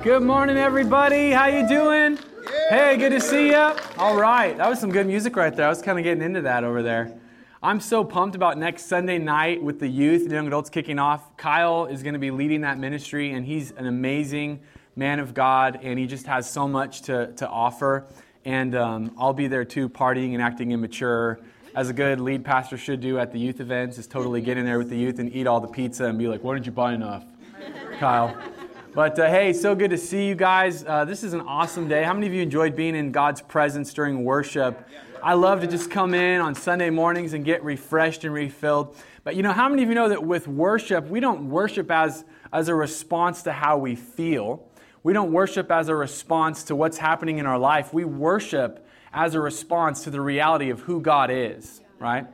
Good morning, everybody. How you doing? Hey, good to see you. All right, that was some good music right there. I was kind of getting into that over there. I'm so pumped about next Sunday night with the youth and young adults kicking off. Kyle is going to be leading that ministry, and he's an amazing man of God, and he just has so much to, to offer. And um, I'll be there too, partying and acting immature, as a good lead pastor should do at the youth events, is totally get in there with the youth and eat all the pizza and be like, why didn't you buy enough, Kyle? But uh, hey, so good to see you guys. Uh, this is an awesome day. How many of you enjoyed being in God's presence during worship? I love to just come in on Sunday mornings and get refreshed and refilled. But you know, how many of you know that with worship, we don't worship as, as a response to how we feel? We don't worship as a response to what's happening in our life. We worship as a response to the reality of who God is, right?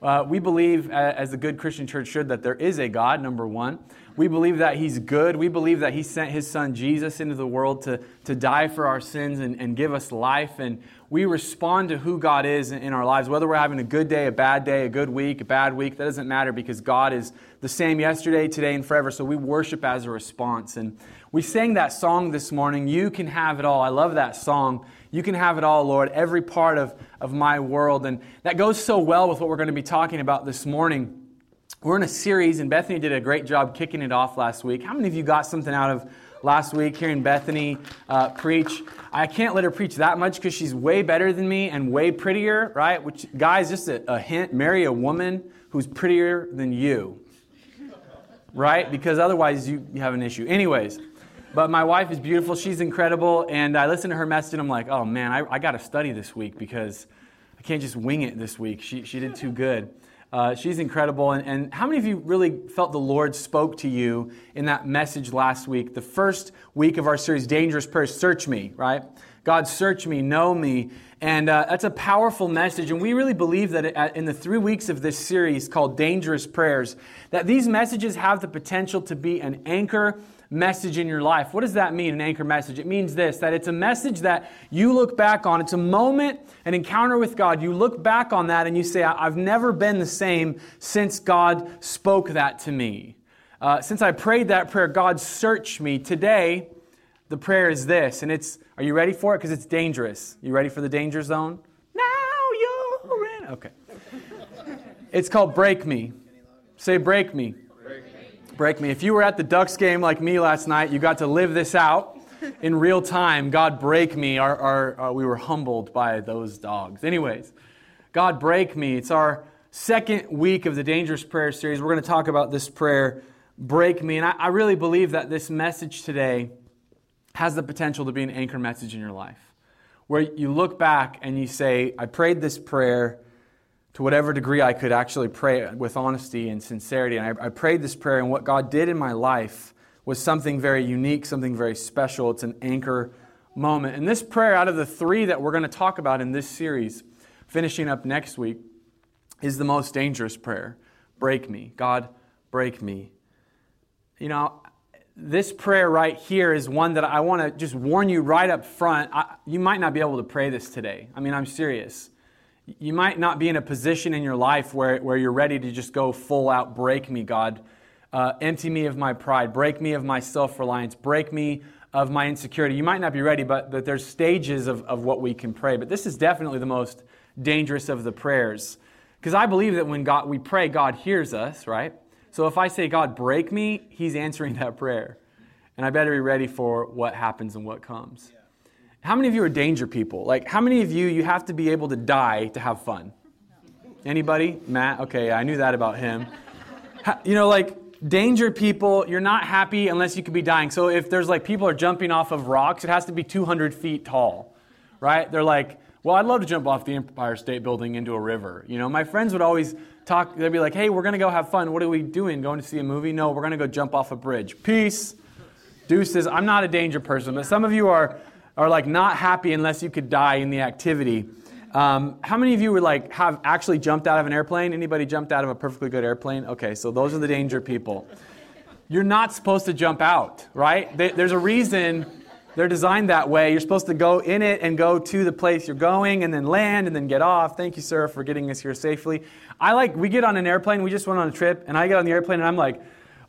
Uh, we believe, as a good Christian church should, that there is a God, number one. We believe that He's good. We believe that He sent His Son Jesus into the world to, to die for our sins and, and give us life. And we respond to who God is in, our lives, whether we're having a good day, a bad day, a good week, a bad week, that doesn't matter because God is the same yesterday, today, and forever. So we worship as a response. And we sang that song this morning, You Can Have It All. I love that song. You can have it all, Lord, every part of, of my world. And that goes so well with what we're going to be talking about this morning. We're in a series, and Bethany did a great job kicking it off last week. How many of you got something out of last week hearing Bethany uh, preach? I can't let her preach that much because she's way better than me and way prettier, right? Which, guys, just a, a hint marry a woman who's prettier than you, right? Because otherwise you, you have an issue. Anyways, but my wife is beautiful. She's incredible. And I listen to her message and I'm like, oh man, I, I got to study this week because I can't just wing it this week. She, she did too good. Uh, she's incredible. And, and how many of you really felt the Lord spoke to you in that message last week? The first week of our series, Dangerous Prayers, Search Me, right? God, search me, know me. And uh, that's a powerful message. And we really believe that in the three weeks of this series called Dangerous Prayers, that these messages have the potential to be an anchor message in your life. What does that mean, an anchor message? It means this that it's a message that you look back on. It's a moment, an encounter with God. You look back on that and you say, I've never been the same since God spoke that to me. Uh, since I prayed that prayer, God, search me. Today, the prayer is this, and it's, are you ready for it? Because it's dangerous. You ready for the danger zone? Now you're in. Okay. It's called Break Me. Say, Break Me break me. If you were at the Ducks game like me last night, you got to live this out in real time. God break me. Our, our, our, we were humbled by those dogs. Anyways, God break me. It's our second week of the Dangerous Prayer series. We're going to talk about this prayer, break me. And I, I really believe that this message today has the potential to be an anchor message in your life. Where you look back and you say, I prayed this prayer to whatever degree I could actually pray with honesty and sincerity. And I, I, prayed this prayer, and what God did in my life was something very unique, something very special. It's an anchor moment. And this prayer, out of the three that we're going to talk about in this series, finishing up next week, is the most dangerous prayer. Break me. God, break me. You know, this prayer right here is one that I want to just warn you right up front. I, you might not be able to pray this today. I mean, I'm serious. You might not be in a position in your life where, where you're ready to just go full out, break me, God. Uh, empty me of my pride, break me of my self reliance, break me of my insecurity. You might not be ready, but, but there's stages of, of what we can pray. But this is definitely the most dangerous of the prayers. Because I believe that when God, we pray, God hears us, right? So if I say, God, break me, He's answering that prayer. And I better be ready for what happens and what comes. Yeah. How many of you are danger people? Like, how many of you, you have to be able to die to have fun? Anybody? Matt? Okay, I knew that about him. You know, like, danger people, you're not happy unless you could be dying. So if there's like people are jumping off of rocks, it has to be 200 feet tall, right? They're like, well, I'd love to jump off the Empire State Building into a river. You know, my friends would always talk, they'd be like, hey, we're to go have fun. What are we doing? Going to see a movie? No, we're to go jump off a bridge. Peace. Deuces. I'm not a danger person, but some of you are are like not happy unless you could die in the activity. Um, how many of you would like have actually jumped out of an airplane? Anybody jumped out of a perfectly good airplane? Okay, so those are the danger people. You're not supposed to jump out, right? There's a reason they're designed that way. You're supposed to go in it and go to the place you're going and then land and then get off. Thank you, sir, for getting us here safely. I like, we get on an airplane, we just went on a trip, and I get on the airplane and I'm like,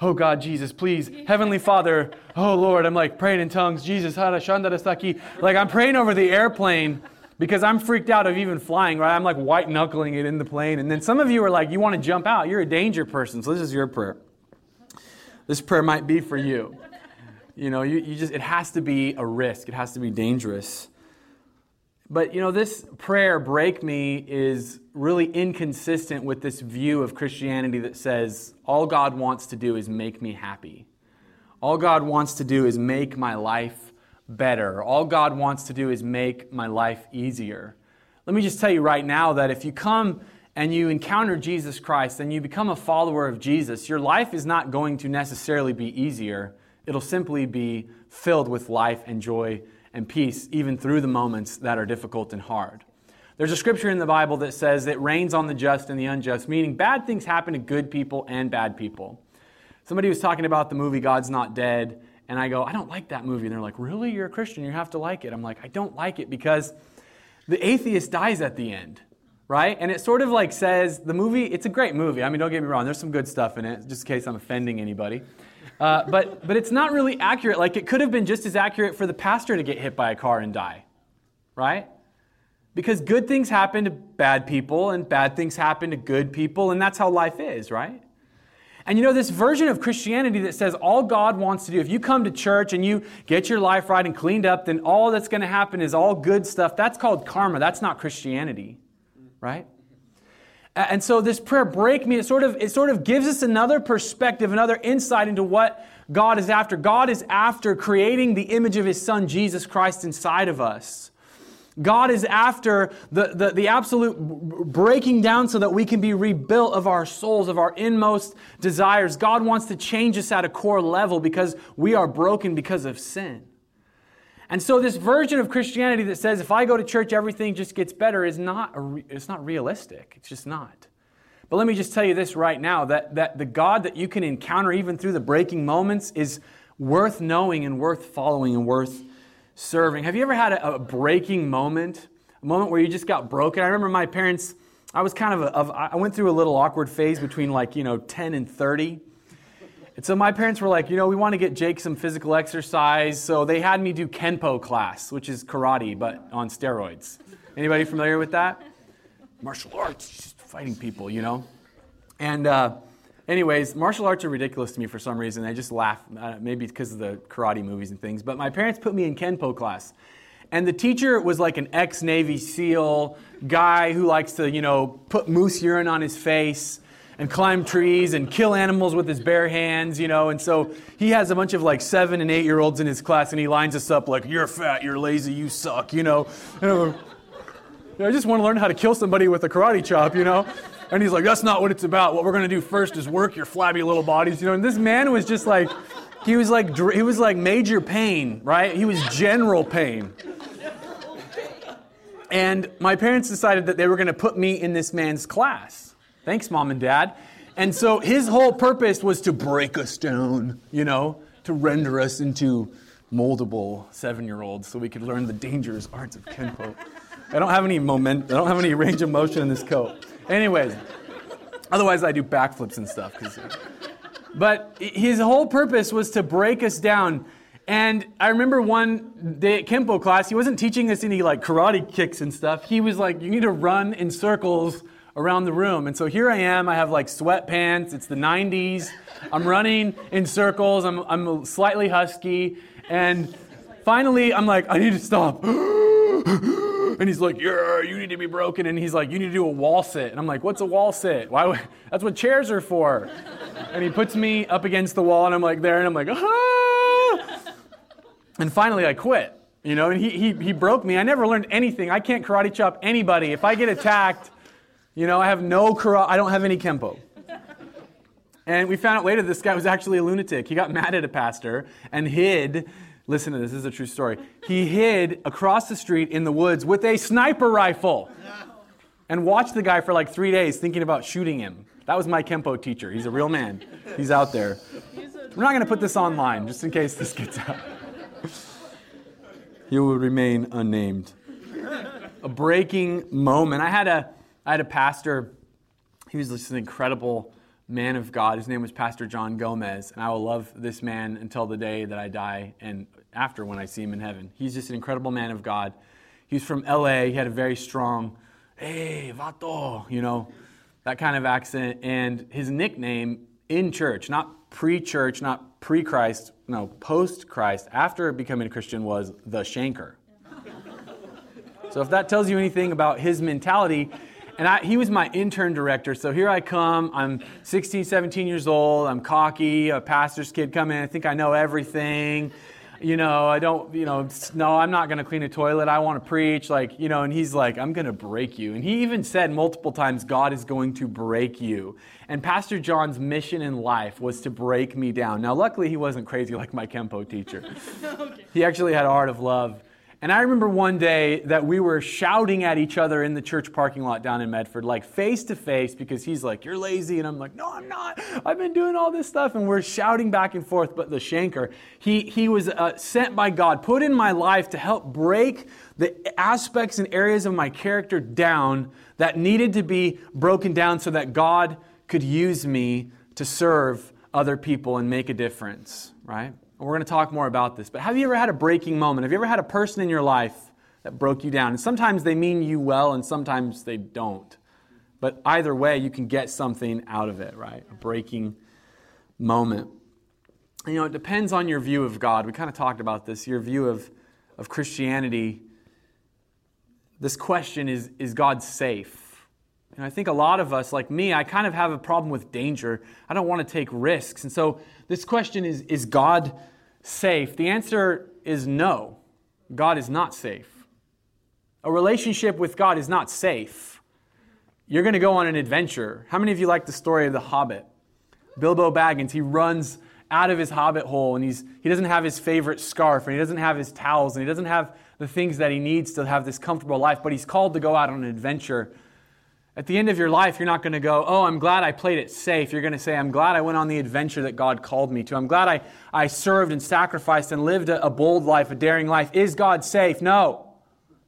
oh God, Jesus, please, Heavenly Father, oh Lord, I'm like praying in tongues, Jesus, like I'm praying over the airplane because I'm freaked out of even flying, right? I'm like white knuckling it in the plane. And then some of you are like, you want to jump out. You're a danger person. So this is your prayer. This prayer might be for you. You know, you, you just, it has to be a risk, it has to be dangerous. But, you know, this prayer, break me, is really inconsistent with this view of Christianity that says all God wants to do is make me happy. All God wants to do is make my life better. All God wants to do is make my life easier. Let me just tell you right now that if you come and you encounter Jesus Christ and you become a follower of Jesus, your life is not going to necessarily be easier. It'll simply be filled with life and joy and peace, even through the moments that are difficult and hard. There's a scripture in the Bible that says it rains on the just and the unjust, meaning bad things happen to good people and bad people. Somebody was talking about the movie God's Not Dead, and I go, I don't like that movie. And they're like, Really? You're a Christian. You have to like it. I'm like, I don't like it because the atheist dies at the end, right? And it sort of like says the movie, it's a great movie. I mean, don't get me wrong, there's some good stuff in it, just in case I'm offending anybody. Uh, but, but it's not really accurate. Like, it could have been just as accurate for the pastor to get hit by a car and die, right? Because good things happen to bad people, and bad things happen to good people, and that's how life is, right? And you know, this version of Christianity that says all God wants to do, if you come to church and you get your life right and cleaned up, then all that's going to happen is all good stuff. That's called karma. That's not Christianity, right? And so this prayer, break me, it sort of, it sort of gives us another perspective, another insight into what God is after. God is after creating the image of his son, Jesus Christ, inside of us. God is after the, the, the, absolute breaking down so that we can be rebuilt of our souls, of our inmost desires. God wants to change us at a core level because we are broken because of sin. And so this version of Christianity that says if I go to church everything just gets better is not, a, it's not realistic. It's just not. But let me just tell you this right now that, that the God that you can encounter even through the breaking moments is worth knowing and worth following and worth serving. Have you ever had a, a, breaking moment? A moment where you just got broken? I remember my parents, I was kind of, a, of, I went through a little awkward phase between like, you know, 10 and 30. And so my parents were like, you know, we want to get Jake some physical exercise. So they had me do Kenpo class, which is karate, but on steroids. Anybody familiar with that? Martial arts, just fighting people, you know? And, uh, Anyways, martial arts are ridiculous to me for some reason. I just laugh, uh, maybe because of the karate movies and things. But my parents put me in Kenpo class. And the teacher was like an ex Navy SEAL guy who likes to, you know, put moose urine on his face and climb trees and kill animals with his bare hands, you know. And so he has a bunch of like seven and eight year olds in his class and he lines us up like, you're fat, you're lazy, you suck, you know. And I just want to learn how to kill somebody with a karate chop, you know. And he's like, that's not what it's about. What we're going to do first is work your flabby little bodies, you know. And this man was just like, he was like, he was like major pain, right? He was general pain. And my parents decided that they were going to put me in this man's class. Thanks, mom and dad. And so his whole purpose was to break us down, you know, to render us into moldable seven year olds so we could learn the dangerous arts of Kenpo. I don't have any moment, I don't have any range of motion in this coat. Anyways, otherwise I do backflips and stuff. Uh, but his whole purpose was to break us down. And I remember one day at Kenpo class, he wasn't teaching us any like karate kicks and stuff. He was like, you need to run in circles around the room. And so here I am, I have like sweatpants, it's the 90s. I'm running in circles, I'm, I'm slightly husky. And finally, I'm like, I need to stop. And he's like, yeah, you need to be broken. And he's like, you need to do a wall sit. And I'm like, what's a wall sit? Why? Would, that's what chairs are for. And he puts me up against the wall, and I'm like there, and I'm like, ah. And finally, I quit. You know, and he, he, he broke me. I never learned anything. I can't karate chop anybody. If I get attacked, you know, I have no karate, I don't have any kempo. And we found out later this guy was actually a lunatic. He got mad at a pastor and hid Listen to this, this is a true story. He hid across the street in the woods with a sniper rifle and watched the guy for like three days thinking about shooting him. That was my Kempo teacher. He's a real man. He's out there. We're not going to put this online just in case this gets out. he will remain unnamed. A breaking moment. I had a, I had a pastor. He was just an incredible man of God. His name was Pastor John Gomez, and I will love this man until the day that I die and after when I see him in heaven. He's just an incredible man of God. He's from LA. He had a very strong, hey, vato, you know, that kind of accent. And his nickname in church, not pre church, not pre Christ, no, post Christ, after becoming a Christian, was the Shanker. so if that tells you anything about his mentality, and I, he was my intern director. So here I come. I'm 16, 17 years old. I'm cocky, a pastor's kid coming. I think I know everything. You know, I don't, you know, no, I'm not going to clean a toilet. I want to preach. Like, you know, and he's like, I'm going to break you. And he even said multiple times, God is going to break you. And Pastor John's mission in life was to break me down. Now, luckily, he wasn't crazy like my Kempo teacher. okay. He actually had a heart of love. And I remember one day that we were shouting at each other in the church parking lot down in Medford, like face to face, because he's like, You're lazy. And I'm like, No, I'm not. I've been doing all this stuff. And we're shouting back and forth. But the Shanker, he, he was uh, sent by God, put in my life to help break the aspects and areas of my character down that needed to be broken down so that God could use me to serve other people and make a difference, right? We're going to talk more about this. But have you ever had a breaking moment? Have you ever had a person in your life that broke you down? And sometimes they mean you well, and sometimes they don't. But either way, you can get something out of it, right? A breaking moment. You know, it depends on your view of God. We kind of talked about this, your view of, of Christianity. This question is Is God safe? And I think a lot of us, like me, I kind of have a problem with danger. I don't want to take risks. And so this question is Is God safe? The answer is no. God is not safe. A relationship with God is not safe. You're going to go on an adventure. How many of you like the story of the Hobbit? Bilbo Baggins, he runs out of his hobbit hole and he's, he doesn't have his favorite scarf and he doesn't have his towels and he doesn't have the things that he needs to have this comfortable life, but he's called to go out on an adventure at the end of your life, you're not going to go, oh, I'm glad I played it safe. You're going to say, I'm glad I went on the adventure that God called me to. I'm glad I, I served and sacrificed and lived a, a bold life, a daring life. Is God safe? No.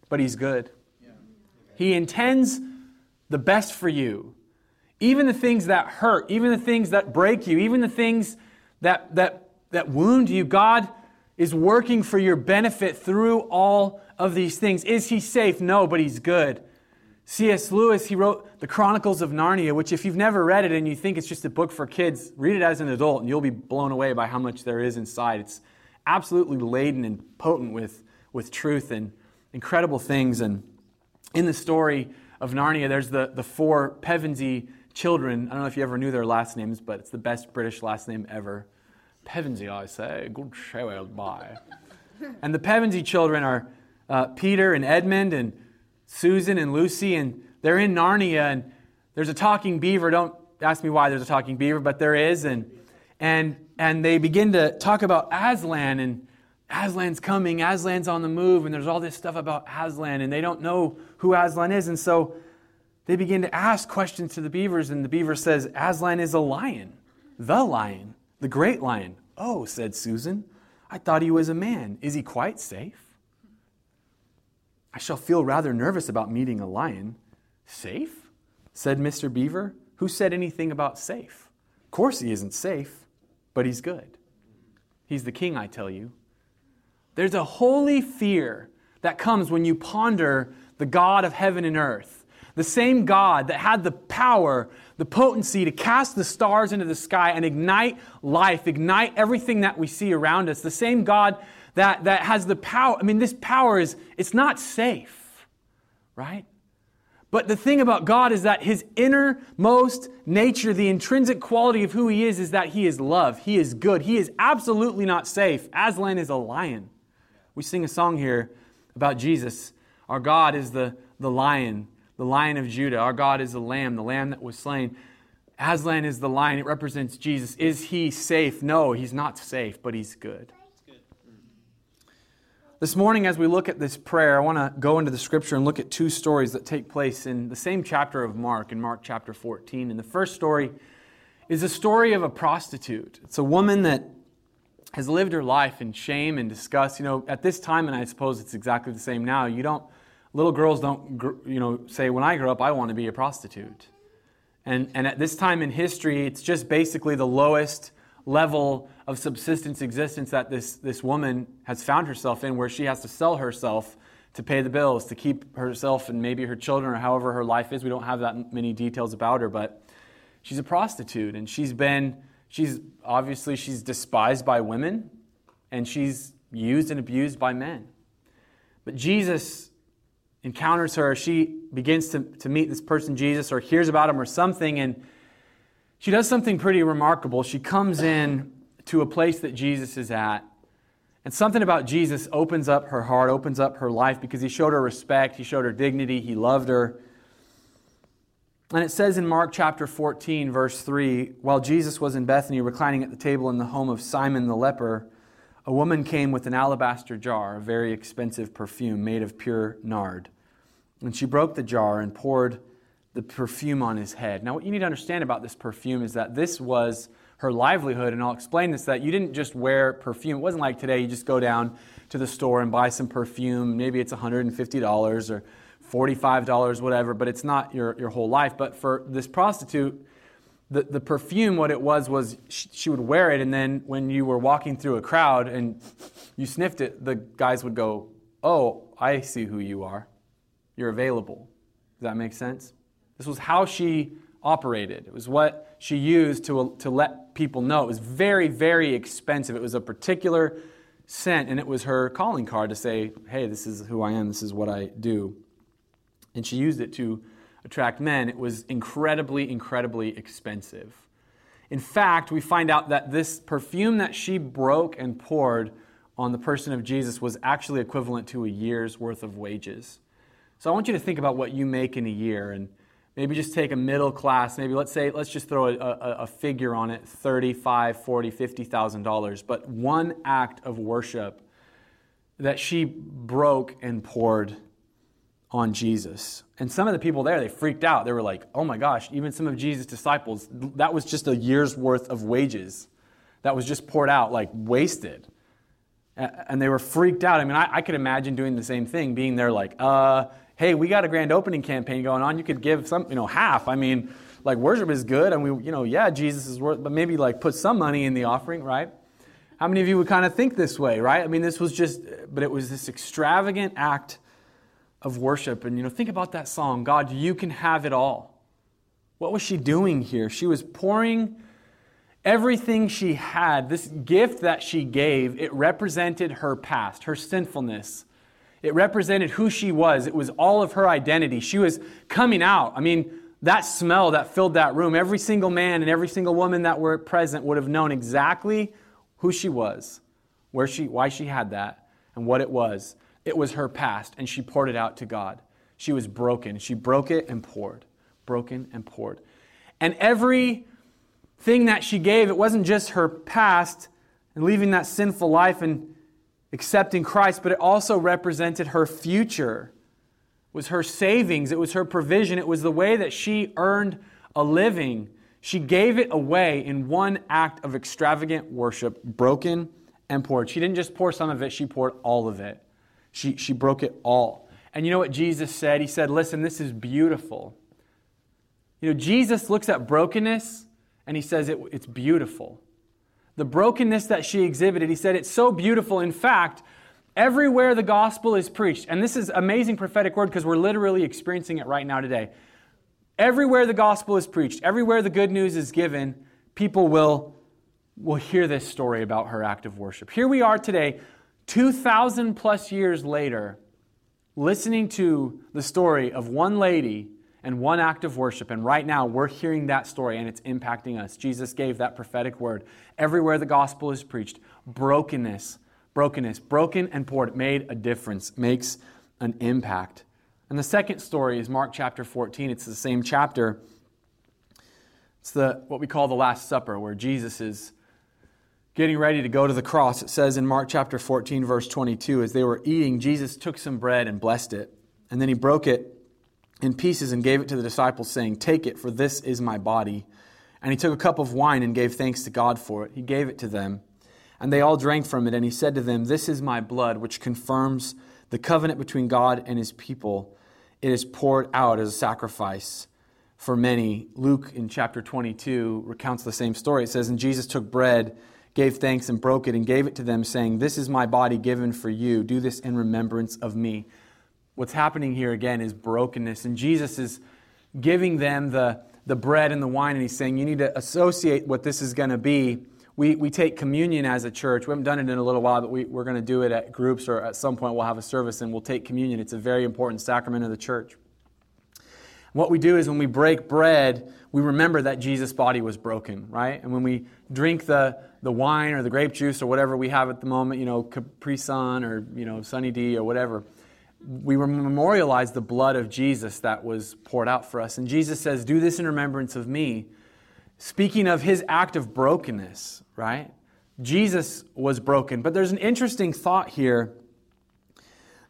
But He's good. He intends the best for you. Even the things that hurt, even the things that break you, even the things that, that, that wound you, God is working for your benefit through all of these things. Is He safe? No, but He's good. C.S. Lewis, he wrote The Chronicles of Narnia, which, if you've never read it and you think it's just a book for kids, read it as an adult and you'll be blown away by how much there is inside. It's absolutely laden and potent with, with truth and incredible things. And in the story of Narnia, there's the, the four Pevensie children. I don't know if you ever knew their last names, but it's the best British last name ever. Pevensie, I say. Good child, bye. and the Pevensie children are uh, Peter and Edmund and Susan and Lucy, and they're in Narnia, and there's a talking beaver. Don't ask me why there's a talking beaver, but there is. And, and, and they begin to talk about Aslan, and Aslan's coming, Aslan's on the move, and there's all this stuff about Aslan, and they don't know who Aslan is. And so they begin to ask questions to the beavers, and the beaver says, Aslan is a lion, the lion, the great lion. Oh, said Susan, I thought he was a man. Is he quite safe? I shall feel rather nervous about meeting a lion. Safe? said Mr. Beaver. Who said anything about safe? Of course he isn't safe, but he's good. He's the king, I tell you. There's a holy fear that comes when you ponder the God of heaven and earth. The same God that had the power, the potency to cast the stars into the sky and ignite life, ignite everything that we see around us. The same God that, that has the power. I mean, this power is, it's not safe, right? But the thing about God is that his innermost nature, the intrinsic quality of who he is, is that he is love. He is good. He is absolutely not safe. Aslan is a lion. We sing a song here about Jesus. Our God is the, the lion, the lion of Judah. Our God is the lamb, the lamb that was slain. Aslan is the lion. It represents Jesus. Is he safe? No, he's not safe, but he's good. This morning, as we look at this prayer, I want to go into the scripture and look at two stories that take place in the same chapter of Mark, in Mark chapter 14. And the first story is a story of a prostitute. It's a woman that has lived her life in shame and disgust. You know, at this time, and I suppose it's exactly the same now, you don't, little girls don't, you know, say, when I grow up, I want to be a prostitute. And, and at this time in history, it's just basically the lowest level of subsistence existence that this, this woman has found herself in, where she has to sell herself to pay the bills, to keep herself and maybe her children or however her life is. We don't have that many details about her, but she's a prostitute and she's been, she's obviously, she's despised by women and she's used and abused by men. But Jesus encounters her. She begins to, to meet this person, Jesus, or hears about him or something, and she does something pretty remarkable. She comes in to a place that Jesus is at. And something about Jesus opens up her heart, opens up her life because he showed her respect, he showed her dignity, he loved her. And it says in Mark chapter 14, verse 3 while Jesus was in Bethany, reclining at the table in the home of Simon the leper, a woman came with an alabaster jar, a very expensive perfume made of pure nard. And she broke the jar and poured the perfume on his head. Now, what you need to understand about this perfume is that this was her livelihood, and I'll explain this that you didn't just wear perfume. It wasn't like today you just go down to the store and buy some perfume. Maybe it's $150 or $45, whatever, but it's not your, your whole life. But for this prostitute, the, the perfume, what it was, was she, she would wear it, and then when you were walking through a crowd and you sniffed it, the guys would go, Oh, I see who you are. You're available. Does that make sense? This was how she operated. It was what she used to, to let people know. It was very, very expensive. It was a particular scent, and it was her calling card to say, hey, this is who I am, this is what I do. And she used it to attract men. It was incredibly, incredibly expensive. In fact, we find out that this perfume that she broke and poured on the person of Jesus was actually equivalent to a year's worth of wages. So I want you to think about what you make in a year and maybe just take a middle class maybe let's say let's just throw a, a, a figure on it 35 40 50000 dollars but one act of worship that she broke and poured on jesus. And some of the people there they freaked out. They were like oh my gosh even some of jesus disciples that was just a year's worth of wages that was just poured out like wasted. And they were freaked out. I mean i, I could imagine doing the same thing being there like uh hey, we got a grand opening campaign going on. You could give some, you know, half. I mean, like worship is good, and we, you know, yeah, Jesus is worth, but maybe like put some money in the offering, right? How many of you would kind of think this way, right? I mean, this was just, but it was this extravagant act of worship. And, you know, think about that song, God, you can have it all. What was she doing here? She was pouring everything she had, this gift that she gave, it represented her past, her sinfulness, it represented who she was. It was all of her identity. She was coming out. I mean, that smell that filled that room, every single man and every single woman that were present would have known exactly who she was, where she, why she had that, and what it was. It was her past, and she poured it out to God. She was broken. She broke it and poured, broken and poured. And every thing that she gave, it wasn't just her past and leaving that sinful life and accepting Christ, but it also represented her future. It was her savings, it was her provision, it was the way that she earned a living. She gave it away in one act of extravagant worship, broken and poured. She didn't just pour some of it, she poured all of it. She, she broke it all. And you know what Jesus said? He said, Listen, this is beautiful. You know, Jesus looks at brokenness and he says it, it's beautiful the brokenness that she exhibited. He said, It's so beautiful. In fact, everywhere the gospel is preached, and this is amazing prophetic word because we're literally experiencing it right now today. Everywhere the gospel is preached, everywhere the good news is given, people will, will hear this story about her act of worship. Here we are today, 2,000 plus years later, listening to the story of one lady and one act of worship. And right now, we're hearing that story and it's impacting us. Jesus gave that prophetic word. Everywhere the gospel is preached, brokenness, brokenness, broken and poured, made a difference, makes an impact. And the second story is Mark chapter 14. It's the same chapter. It's the what we call the Last Supper, where Jesus is getting ready to go to the cross. It says in Mark chapter 14, verse 22, as they were eating, Jesus took some bread and blessed it, and then he broke it in pieces and gave it to the disciples, saying, Take it, for this is my body. And he took a cup of wine and gave thanks to God for it. He gave it to them. And they all drank from it. And he said to them, This is my blood, which confirms the covenant between God and his people. It is poured out as a sacrifice for many. Luke in chapter 22 recounts the same story. It says, And Jesus took bread, gave thanks, and broke it, and gave it to them, saying, This is my body given for you. Do this in remembrance of me. What's happening here again is brokenness. And Jesus is giving them the, the bread and the wine, and he's saying, You need to associate what this is going to be. We, we take communion as a church. We haven't done it in a little while, but we, we're going to do it at groups or at some point we'll have a service and we'll take communion. It's a very important sacrament of the church. What we do is when we break bread, we remember that Jesus' body was broken, right? And when we drink the, the wine or the grape juice or whatever we have at the moment, you know, Capri Sun or, you know, Sunny D or whatever, we memorialize the blood of Jesus that was poured out for us. And Jesus says, Do this in remembrance of me. Speaking of his act of brokenness, right? Jesus was broken. But there's an interesting thought here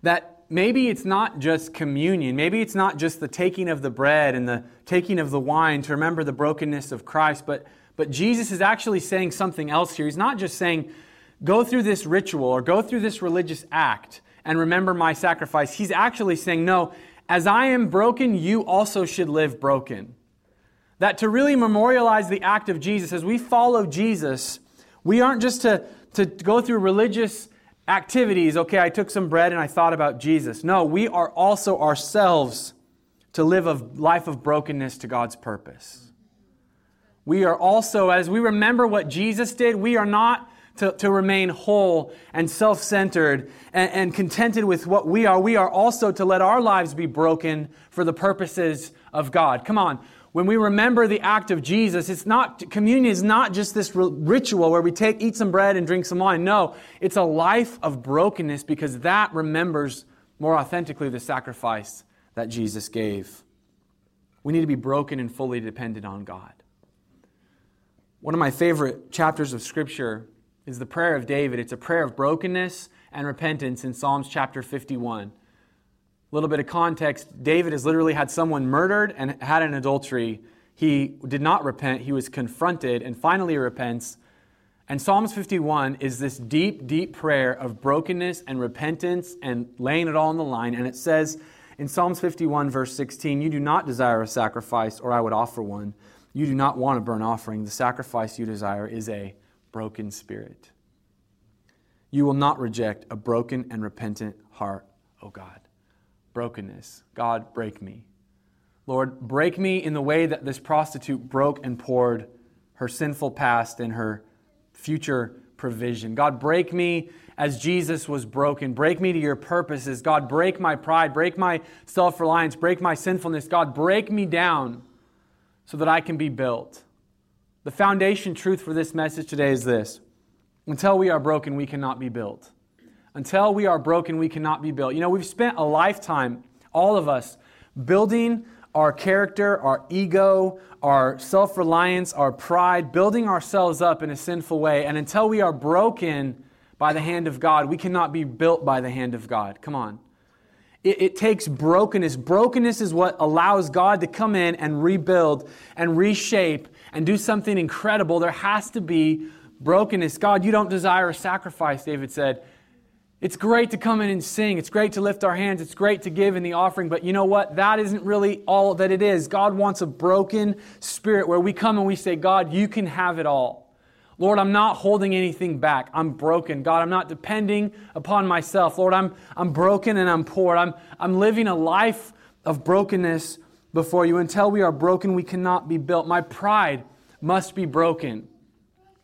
that maybe it's not just communion. Maybe it's not just the taking of the bread and the taking of the wine to remember the brokenness of Christ, but, but Jesus is actually saying something else here. He's not just saying, go through this ritual or go through this religious act and remember my sacrifice. He's actually saying, no, as I am broken, you also should live broken. That to really memorialize the act of Jesus, as we follow Jesus, we aren't just to, to go through religious activities, okay, I took some bread and I thought about Jesus. No, we are also ourselves to live a life of brokenness to God's purpose. We are also, as we remember what Jesus did, we are not to, to remain whole and self centered and, and contented with what we are. We are also to let our lives be broken for the purposes of God. Come on when we remember the act of Jesus, it's not, communion is not just this ritual where we take, eat some bread and drink some wine. No, it's a life of brokenness because that remembers more authentically the sacrifice that Jesus gave. We need to be broken and fully dependent on God. One of my favorite chapters of Scripture is the prayer of David. It's a prayer of brokenness and repentance in Psalms chapter 51. A little bit of context David has literally had someone murdered and had an adultery. He did not repent, he was confronted and finally repents. And Psalms 51 is this deep, deep prayer of brokenness and repentance and laying it all on the line. And it says in Psalms 51, verse 16, You do not desire a sacrifice, or I would offer one. You do not want a burnt offering. The sacrifice you desire is a broken spirit. You will not reject a broken and repentant heart, O God brokenness. God, break me. Lord, break me in the way that this prostitute broke and poured her sinful past and her future provision. God, break me as Jesus was broken. Break me to your purposes. God, break my pride, break my self reliance, break my sinfulness. God, break me down so that I can be built. The foundation truth for this message today is this until we are broken, we cannot be built. Until we are broken, we cannot be built. You know, we've spent a lifetime, all of us, building our character, our ego, our self reliance, our pride, building ourselves up in a sinful way. And until we are broken by the hand of God, we cannot be built by the hand of God. Come on. It, it, takes brokenness. Brokenness is what allows God to come in and rebuild and reshape and do something incredible. There has to be brokenness. God, you don't desire a sacrifice, David said. It's great to come in and sing. It's great to lift our hands. It's great to give in the offering. But you know what? That isn't really all that it is. God wants a broken spirit where we come and we say, God, you can have it all. Lord, I'm not holding anything back. I'm broken. God, I'm not depending upon myself. Lord, I'm, I'm broken and I'm poor. I'm, I'm living a life of brokenness before you. Until we are broken, we cannot be built. My pride must be broken.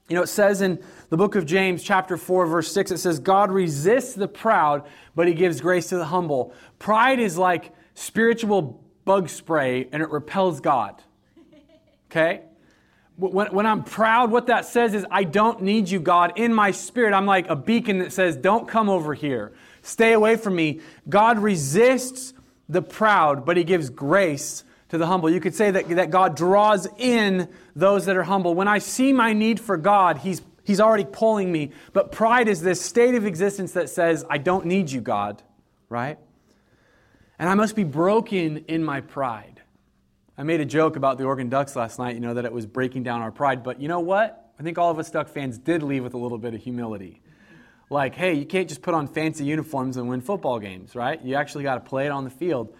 You know, it says in the book of James, chapter 4, verse 6, it says, God resists the proud, but he gives grace to the humble. Pride is like spiritual bug spray, and it repels God. Okay? When, when I'm proud, what that says is, I don't need you, God. In my spirit, I'm like a beacon that says, Don't come over here. Stay away from me. God resists the proud, but he gives grace to the humble. You could say that, that God draws in those that are humble. When I see my need for God, He's, he's already pulling me. But pride is this state of existence that says, I don't need you, God, right? And I must be broken in my pride. I made a joke about the Oregon Ducks last night, you know, that it was breaking down our pride. But you know what? I think all of us Duck fans did leave with a little bit of humility. Like, hey, you can't just put on fancy uniforms and win football games, right? You actually got to play it on the field.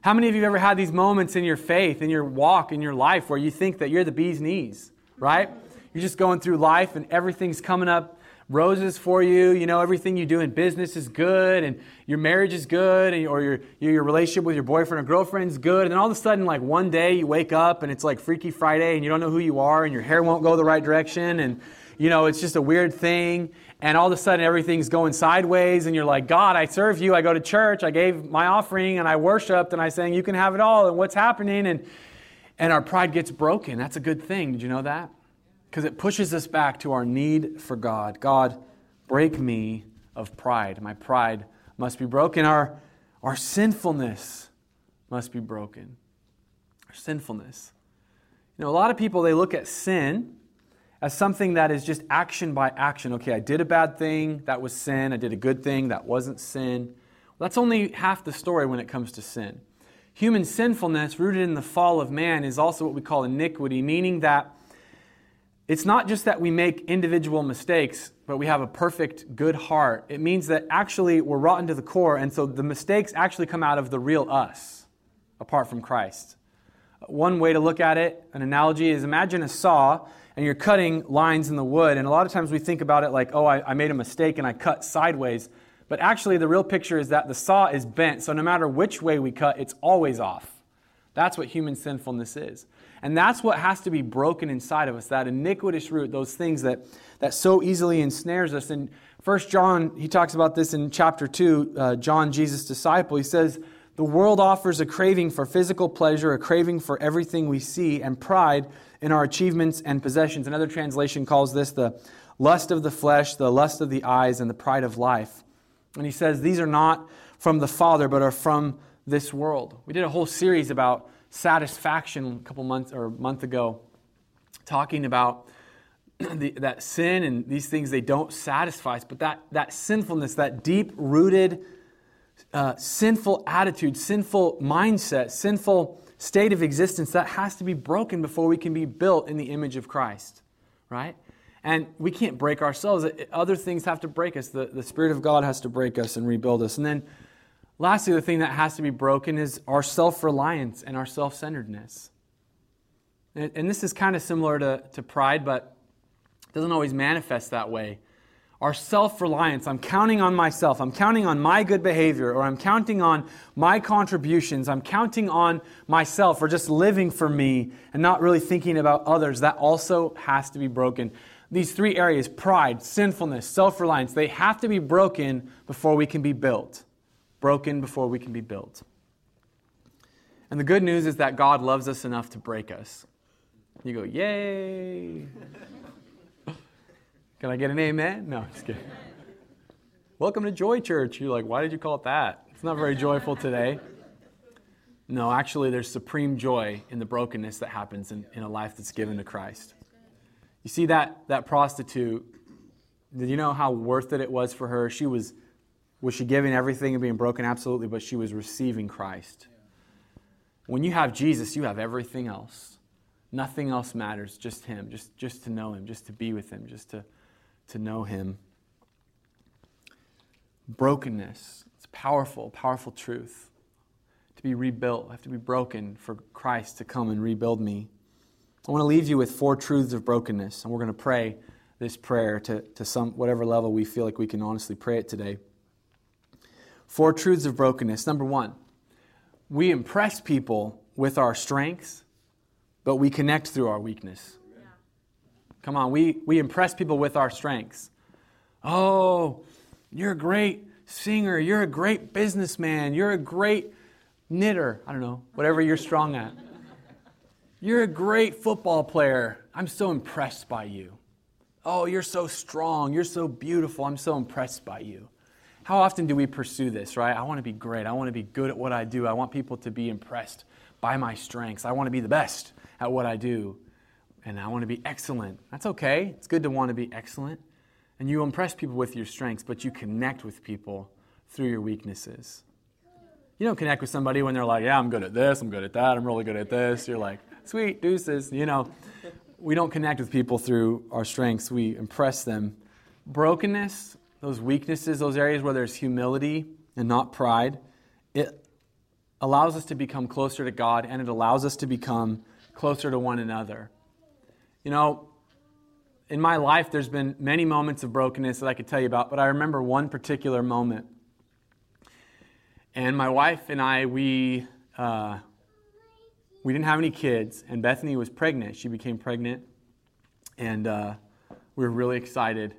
How many of you have ever had these moments in your faith, in your walk, in your life, where you think that you're the bee's knees, right? You're just going through life and everything's coming up roses for you. You know, everything you do in business is good, and your marriage is good, and, or your, your relationship with your boyfriend or girlfriend is good. And then all of a sudden, like one day, you wake up and it's like Freaky Friday, and you don't know who you are, and your hair won't go the right direction, and you know, it's just a weird thing. And all of a sudden, everything's going sideways, and you're like, God, I serve you. I go to church. I gave my offering, and I worshiped, and I sang, You can have it all. And what's happening? And, and our pride gets broken. That's a good thing. Did you know that? because it pushes us back to our need for God. God, break me of pride. My pride must be broken. Our, our sinfulness must be broken. Our sinfulness. You know, a lot of people, they look at sin as something that is just action by action. Okay, I did a bad thing, that was sin. I did a good thing, that wasn't sin. Well, that's only half the story when it comes to sin. Human sinfulness, rooted in the fall of man, is also what we call iniquity, meaning that it's not just that we make individual mistakes, but we have a perfect, good heart. It means that actually we're rotten to the core, and so the mistakes actually come out of the real us, apart from Christ. One way to look at it, an analogy, is imagine a saw and you're cutting lines in the wood. And a lot of times we think about it like, oh, I, I made a mistake and I cut sideways. But actually, the real picture is that the saw is bent, so no matter which way we cut, it's always off. That's what human sinfulness is. And that's what has to be broken inside of us, that iniquitous root, those things that, that so easily ensnares us. And First John, he talks about this in chapter 2, uh, John, Jesus' disciple. He says, The world offers a craving for physical pleasure, a craving for everything we see, and pride in our achievements and possessions. Another translation calls this the lust of the flesh, the lust of the eyes, and the pride of life. And he says, These are not from the Father, but are from this world. We did a whole series about satisfaction a couple months or a month ago, talking about the, that sin and these things they don't satisfy us, but that, that sinfulness, that deep rooted uh, sinful attitude, sinful mindset, sinful state of existence, that has to be broken before we can be built in the image of Christ, right? And we can't break ourselves. Other things have to break us. The, the Spirit of God has to break us and rebuild us. And then Lastly, the thing that has to be broken is our self reliance and our self centeredness. And, and, this is kind of similar to, to pride, but it doesn't always manifest that way. Our self reliance, I'm counting on myself, I'm counting on my good behavior, or I'm counting on my contributions, I'm counting on myself, or just living for me and not really thinking about others. That also has to be broken. These three areas pride, sinfulness, self reliance they have to be broken before we can be built broken before we can be built. And the good news is that God loves us enough to break us. You go, yay! Can I get an amen? No, just kidding. Welcome to Joy Church. You're like, why did you call it that? It's not very joyful today. No, actually, there's supreme joy in the brokenness that happens in, in a life that's given to Christ. You see that, that prostitute, did you know how worth it it was for her? She was was she giving everything and being broken? Absolutely, but she was receiving Christ. When you have Jesus, you have everything else. Nothing else matters, just Him, just, just to know Him, just to be with Him, just to, to know Him. Brokenness, it's powerful, powerful truth. To be rebuilt, I have to be broken for Christ to come and rebuild me. I want to leave you with four truths of brokenness, and we're going to pray this prayer to, to some whatever level we feel like we can honestly pray it today. Four truths of brokenness. Number one, we impress people with our strengths, but we connect through our weakness. Come on, we, we impress people with our strengths. Oh, you're a great singer. You're a great businessman. You're a great knitter. I don't know, whatever you're strong at. You're a great football player. I'm so impressed by you. Oh, you're so strong. You're so beautiful. I'm so impressed by you. How often do we pursue this, right? I want to be great. I want to be good at what I do. I want people to be impressed by my strengths. I want to be the best at what I do. And I want to be excellent. That's okay. It's good to want to be excellent. And you impress people with your strengths, but you connect with people through your weaknesses. You don't connect with somebody when they're like, yeah, I'm good at this, I'm good at that, I'm really good at this. You're like, sweet, deuces. You know, we don't connect with people through our strengths, we impress them. Brokenness those weaknesses, those areas where there's humility and not pride, it, allows us to become closer to God and it allows us to become closer to one another. You know, in my life, there's been many moments of brokenness that I could tell you about, but I remember one particular moment. And my wife and I, we, uh, we didn't have any kids, and Bethany was pregnant. She became pregnant, and uh, we were really excited.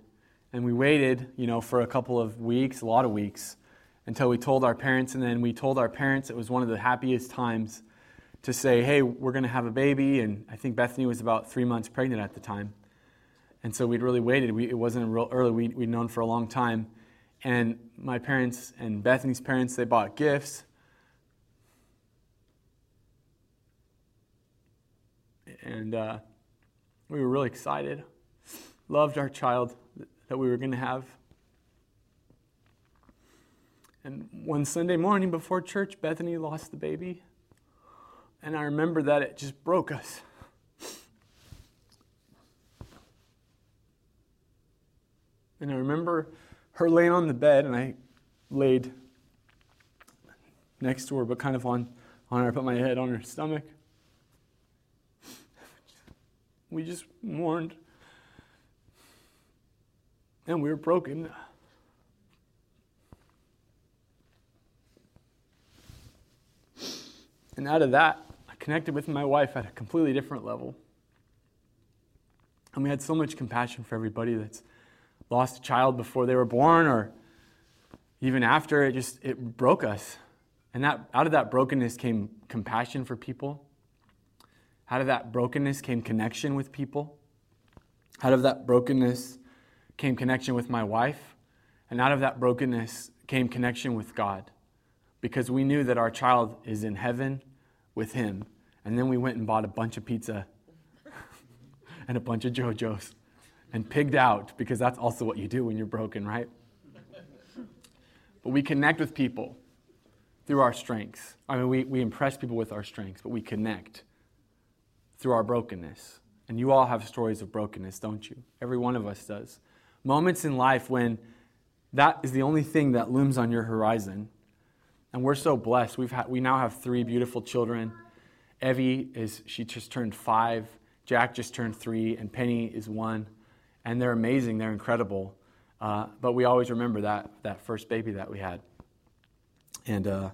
And we waited, you know, for a couple of weeks, a lot of weeks, until we told our parents. And then we told our parents it was one of the happiest times to say, hey, we're going to have a baby. And I think Bethany was about three months pregnant at the time. And so we'd really waited. We, it wasn't real early. We, we'd known for a long time. And my parents and Bethany's parents, they bought gifts. And uh, we were really excited. Loved our child that we were going to have. And one Sunday morning before church, Bethany lost the baby. And I remember that it just broke us. And I remember her laying on the bed, and I laid next to her, but kind of on, on her. I put my head on her stomach. We just mourned. And we were broken. And out of that, connected with my wife at a completely different level. And we had so much compassion for everybody that's lost a child before they were born or even after. It just it broke us. And that out of that brokenness came compassion for people. Out of that brokenness came connection with people. Out of that brokenness came connection with my wife. And out of that brokenness came connection with god. Because we knew that our child is in heaven with him and then we went and bought a bunch of pizza and a bunch of jojos and pigged out because that's also what you do when you're broken, right? But we connect with people through our strengths. I mean, we, we impress people with our strengths, but we connect through our brokenness. And you all have stories of brokenness, don't you? Every one of us does. Moments in life when that is the only thing that looms on your horizon. And we're so blessed. We've had, we now have three beautiful children. Evie is, she just turned five. Jack just turned three, and Penny is one and they're amazing, they're incredible. Uh, but we always remember that, that first baby that we had. And uh,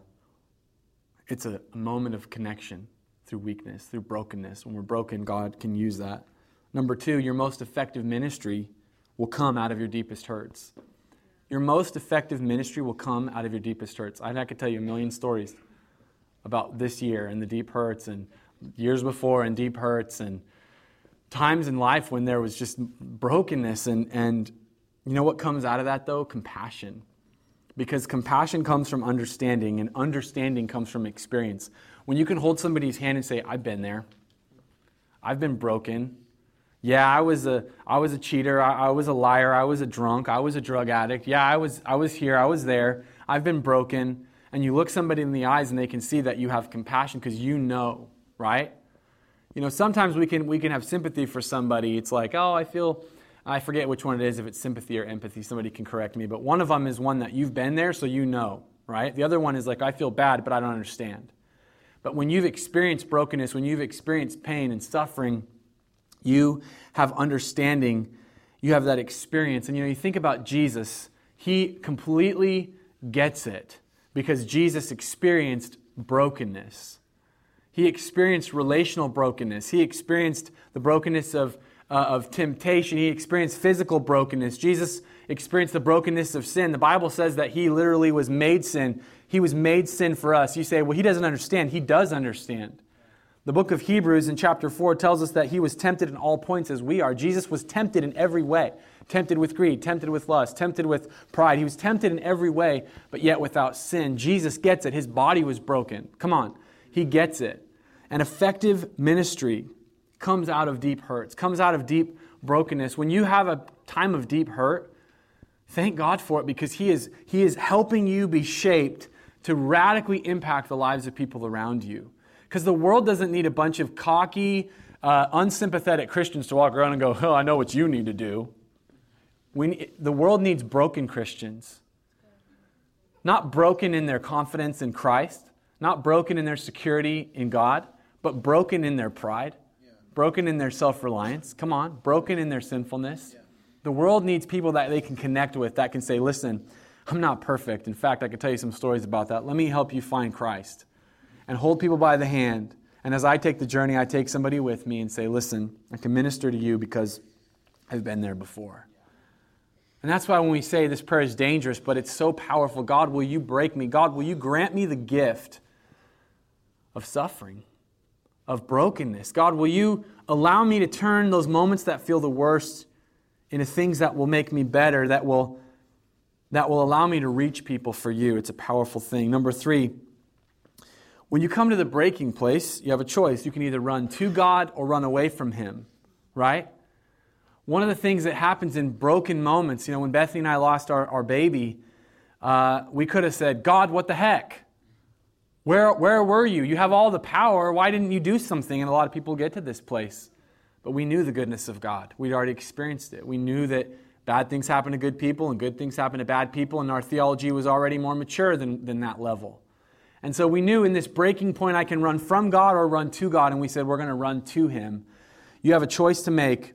it's a moment of connection through weakness, through brokenness. When we're broken, God can use that. Number two, your most effective ministry will come out of your deepest hurts. Your most effective ministry will come out of your deepest hurts. I, could tell you a million stories about this year and the deep hurts and years before and deep hurts and times in life when there was just brokenness and, and you know what comes out of that though? Compassion. Because compassion comes from understanding and understanding comes from experience. When you can hold somebody's hand and say i've been there. I've been broken yeah i was a i was a cheater I, I was a liar i was a drunk i was a drug addict yeah i was i was here i was there i've been broken and you look somebody in the eyes and they can see that you have compassion because you know right you know, sometimes we can, we can have sympathy for somebody. It's like, oh, I feel, I forget which one it is, if it's sympathy or empathy. Somebody can correct me. But one of them is one that you've been there, so you know, right? The other one is like, I feel bad, but I don't understand. But when you've experienced brokenness, when you've experienced pain and suffering, you have understanding, you have that experience. And you know, you think about Jesus, he completely gets it because Jesus experienced brokenness. He experienced relational brokenness. He experienced the brokenness of, uh, of temptation. He experienced physical brokenness. Jesus experienced the brokenness of sin. The Bible says that he literally was made sin. He was made sin for us. You say, well, he doesn't understand. He does understand. The book of Hebrews in chapter 4 tells us that he was tempted in all points as we are. Jesus was tempted in every way tempted with greed, tempted with lust, tempted with pride. He was tempted in every way, but yet without sin. Jesus gets it. His body was broken. Come on. He gets it. An effective ministry comes out of deep hurts, comes out of deep brokenness. When you have a time of deep hurt, thank God for it because He is, he is helping you be shaped to radically impact the lives of people around you. Because the world doesn't need a bunch of cocky, uh, unsympathetic Christians to walk around and go, Oh, I know what you need to do. We, the world needs broken Christians. Not broken in their confidence in Christ, Not broken in their security in God, but broken in their pride, broken in their self reliance. Come on, broken in their sinfulness. The world needs people that they can connect with that can say, listen, I'm not perfect. In fact, I could tell you some stories about that. Let me help you find Christ and hold people by the hand. And as I take the journey, I take somebody with me and say, listen, I can minister to you because I've been there before. And that's why when we say this prayer is dangerous, but it's so powerful God, will you break me? God, will you grant me the gift of suffering, of brokenness? God, will you allow me to turn those moments that feel the worst into things that will make me better, that will, that will allow me to reach people for you? It's a powerful thing. Number three, when you come to the breaking place, you have a choice. You can either run to God or run away from Him, right? One of the things that happens in broken moments, you know, when Bethany and I lost our, our baby, uh, we could have said, God, what the heck? Where, where were you? You have all the power. Why didn't you do something? And a lot of people get to this place. But we knew the goodness of God. We'd already experienced it. We knew that bad things happen to good people and good things happen to bad people, and our theology was already more mature than, than that level. And so we knew in this breaking point, I can run from God or run to God, and we said, we're going to run to Him. You have a choice to make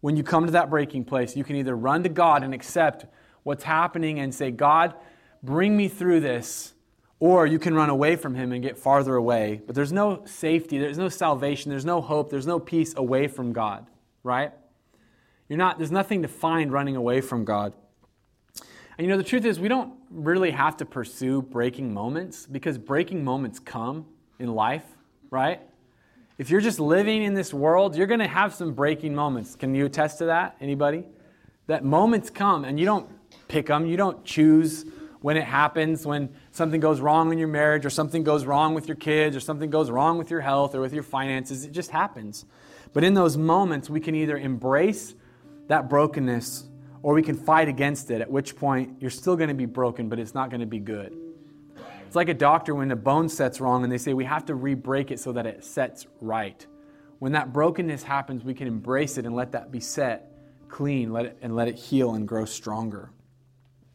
when you come to that breaking place. You can either run to God and accept what's happening and say, God, bring me through this, or you can run away from Him and get farther away. But there's no safety, there's no salvation, there's no hope, there's no peace away from God, right? You're not, there's nothing to find running away from God. And you know, the truth is, we don't really have to pursue breaking moments because breaking moments come in life, right? If you're just living in this world, you're going to have some breaking moments. Can you attest to that? Anybody? That moments come and you don't pick them, you don't choose when it happens, when something goes wrong in your marriage or something goes wrong with your kids or something goes wrong with your health or with your finances. It just happens. But in those moments, we can either embrace that brokenness or we can fight against it, at which point you're still going to be broken, but it's not going to be good. It's like a doctor when a bone sets wrong and they say we have to re break it so that it sets right. When that brokenness happens, we can embrace it and let that be set clean let it, and let it heal and grow stronger.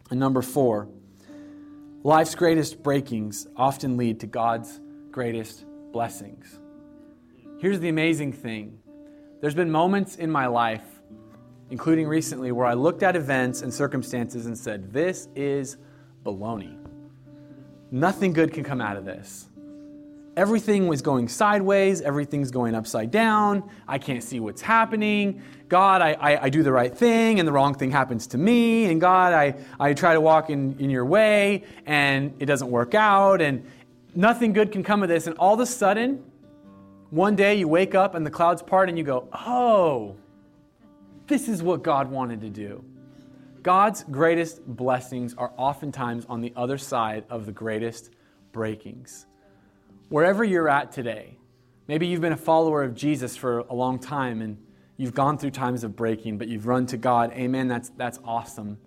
And number four, life's greatest breakings often lead to God's greatest blessings. Here's the amazing thing there's been moments in my life including recently, where I looked at events and circumstances and said, This is baloney. Nothing good can come out of this. Everything was going sideways, everything's going upside down. I can't see what's happening. God, I, I, I, do the right thing and the wrong thing happens to me. And God, I, I try to walk in, in your way and it doesn't work out. And nothing good can come of this. And all of a sudden, one day you wake up and the clouds part and you go, oh, this is what God wanted to do. God's greatest blessings are oftentimes on the other side of the greatest breakings. Wherever you're at today, maybe you've been a follower of Jesus for a long time and you've gone through times of breaking, but you've run to God. Amen. That's, that's awesome.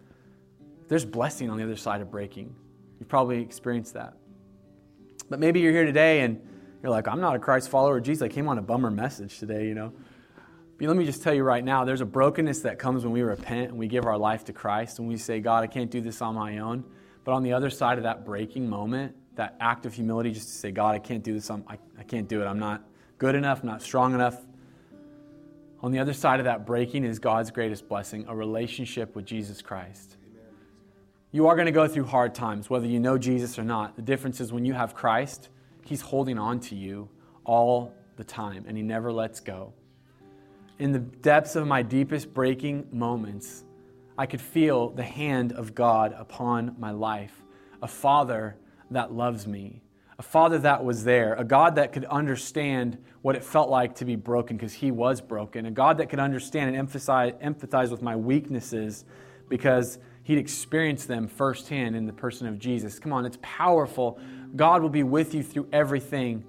There's blessing on the other side of breaking. You've probably experienced that. But maybe you're here today and you're like, I'm not a Christ follower. Jesus, I came on a bummer message today, you know. But let me just tell you right now there's a brokenness that comes when we repent and we give our life to Christ and we say, God, I can't do this on my own. But on the other side of that breaking moment, that act of humility, just to say, God, I can't do this, on, I, I can't do it. I'm not good enough, not strong enough. On the other side of that breaking is God's greatest blessing, a relationship with Jesus Christ. You are going to go through hard times, whether you know Jesus or not. The difference is when you have Christ, He's holding on to you all the time, and He never lets go in the depths of my deepest breaking moments, I could feel the hand of God upon my life. A father that loves me, a father that was there, a God that could understand what it felt like to be broken because he was broken, a God that could understand and emphasize, empathize with my weaknesses because he'd experienced them firsthand in the person of Jesus. Come on, it's powerful. God will be with you through everything.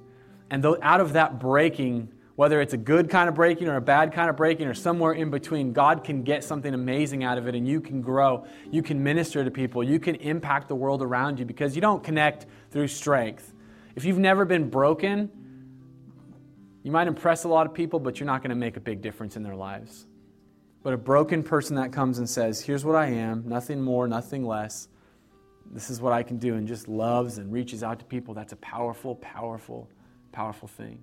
And though, out of that breaking, whether it's a good kind of breaking or a bad kind of breaking or somewhere in between, God can get something amazing out of it and you can grow. You can minister to people. You can impact the world around you because you don't connect through strength. If you've never been broken, you might impress a lot of people, but you're not going to make a big difference in their lives. But a broken person that comes and says, Here's what I am, nothing more, nothing less, this is what I can do, and just loves and reaches out to people, that's a powerful, powerful, powerful thing.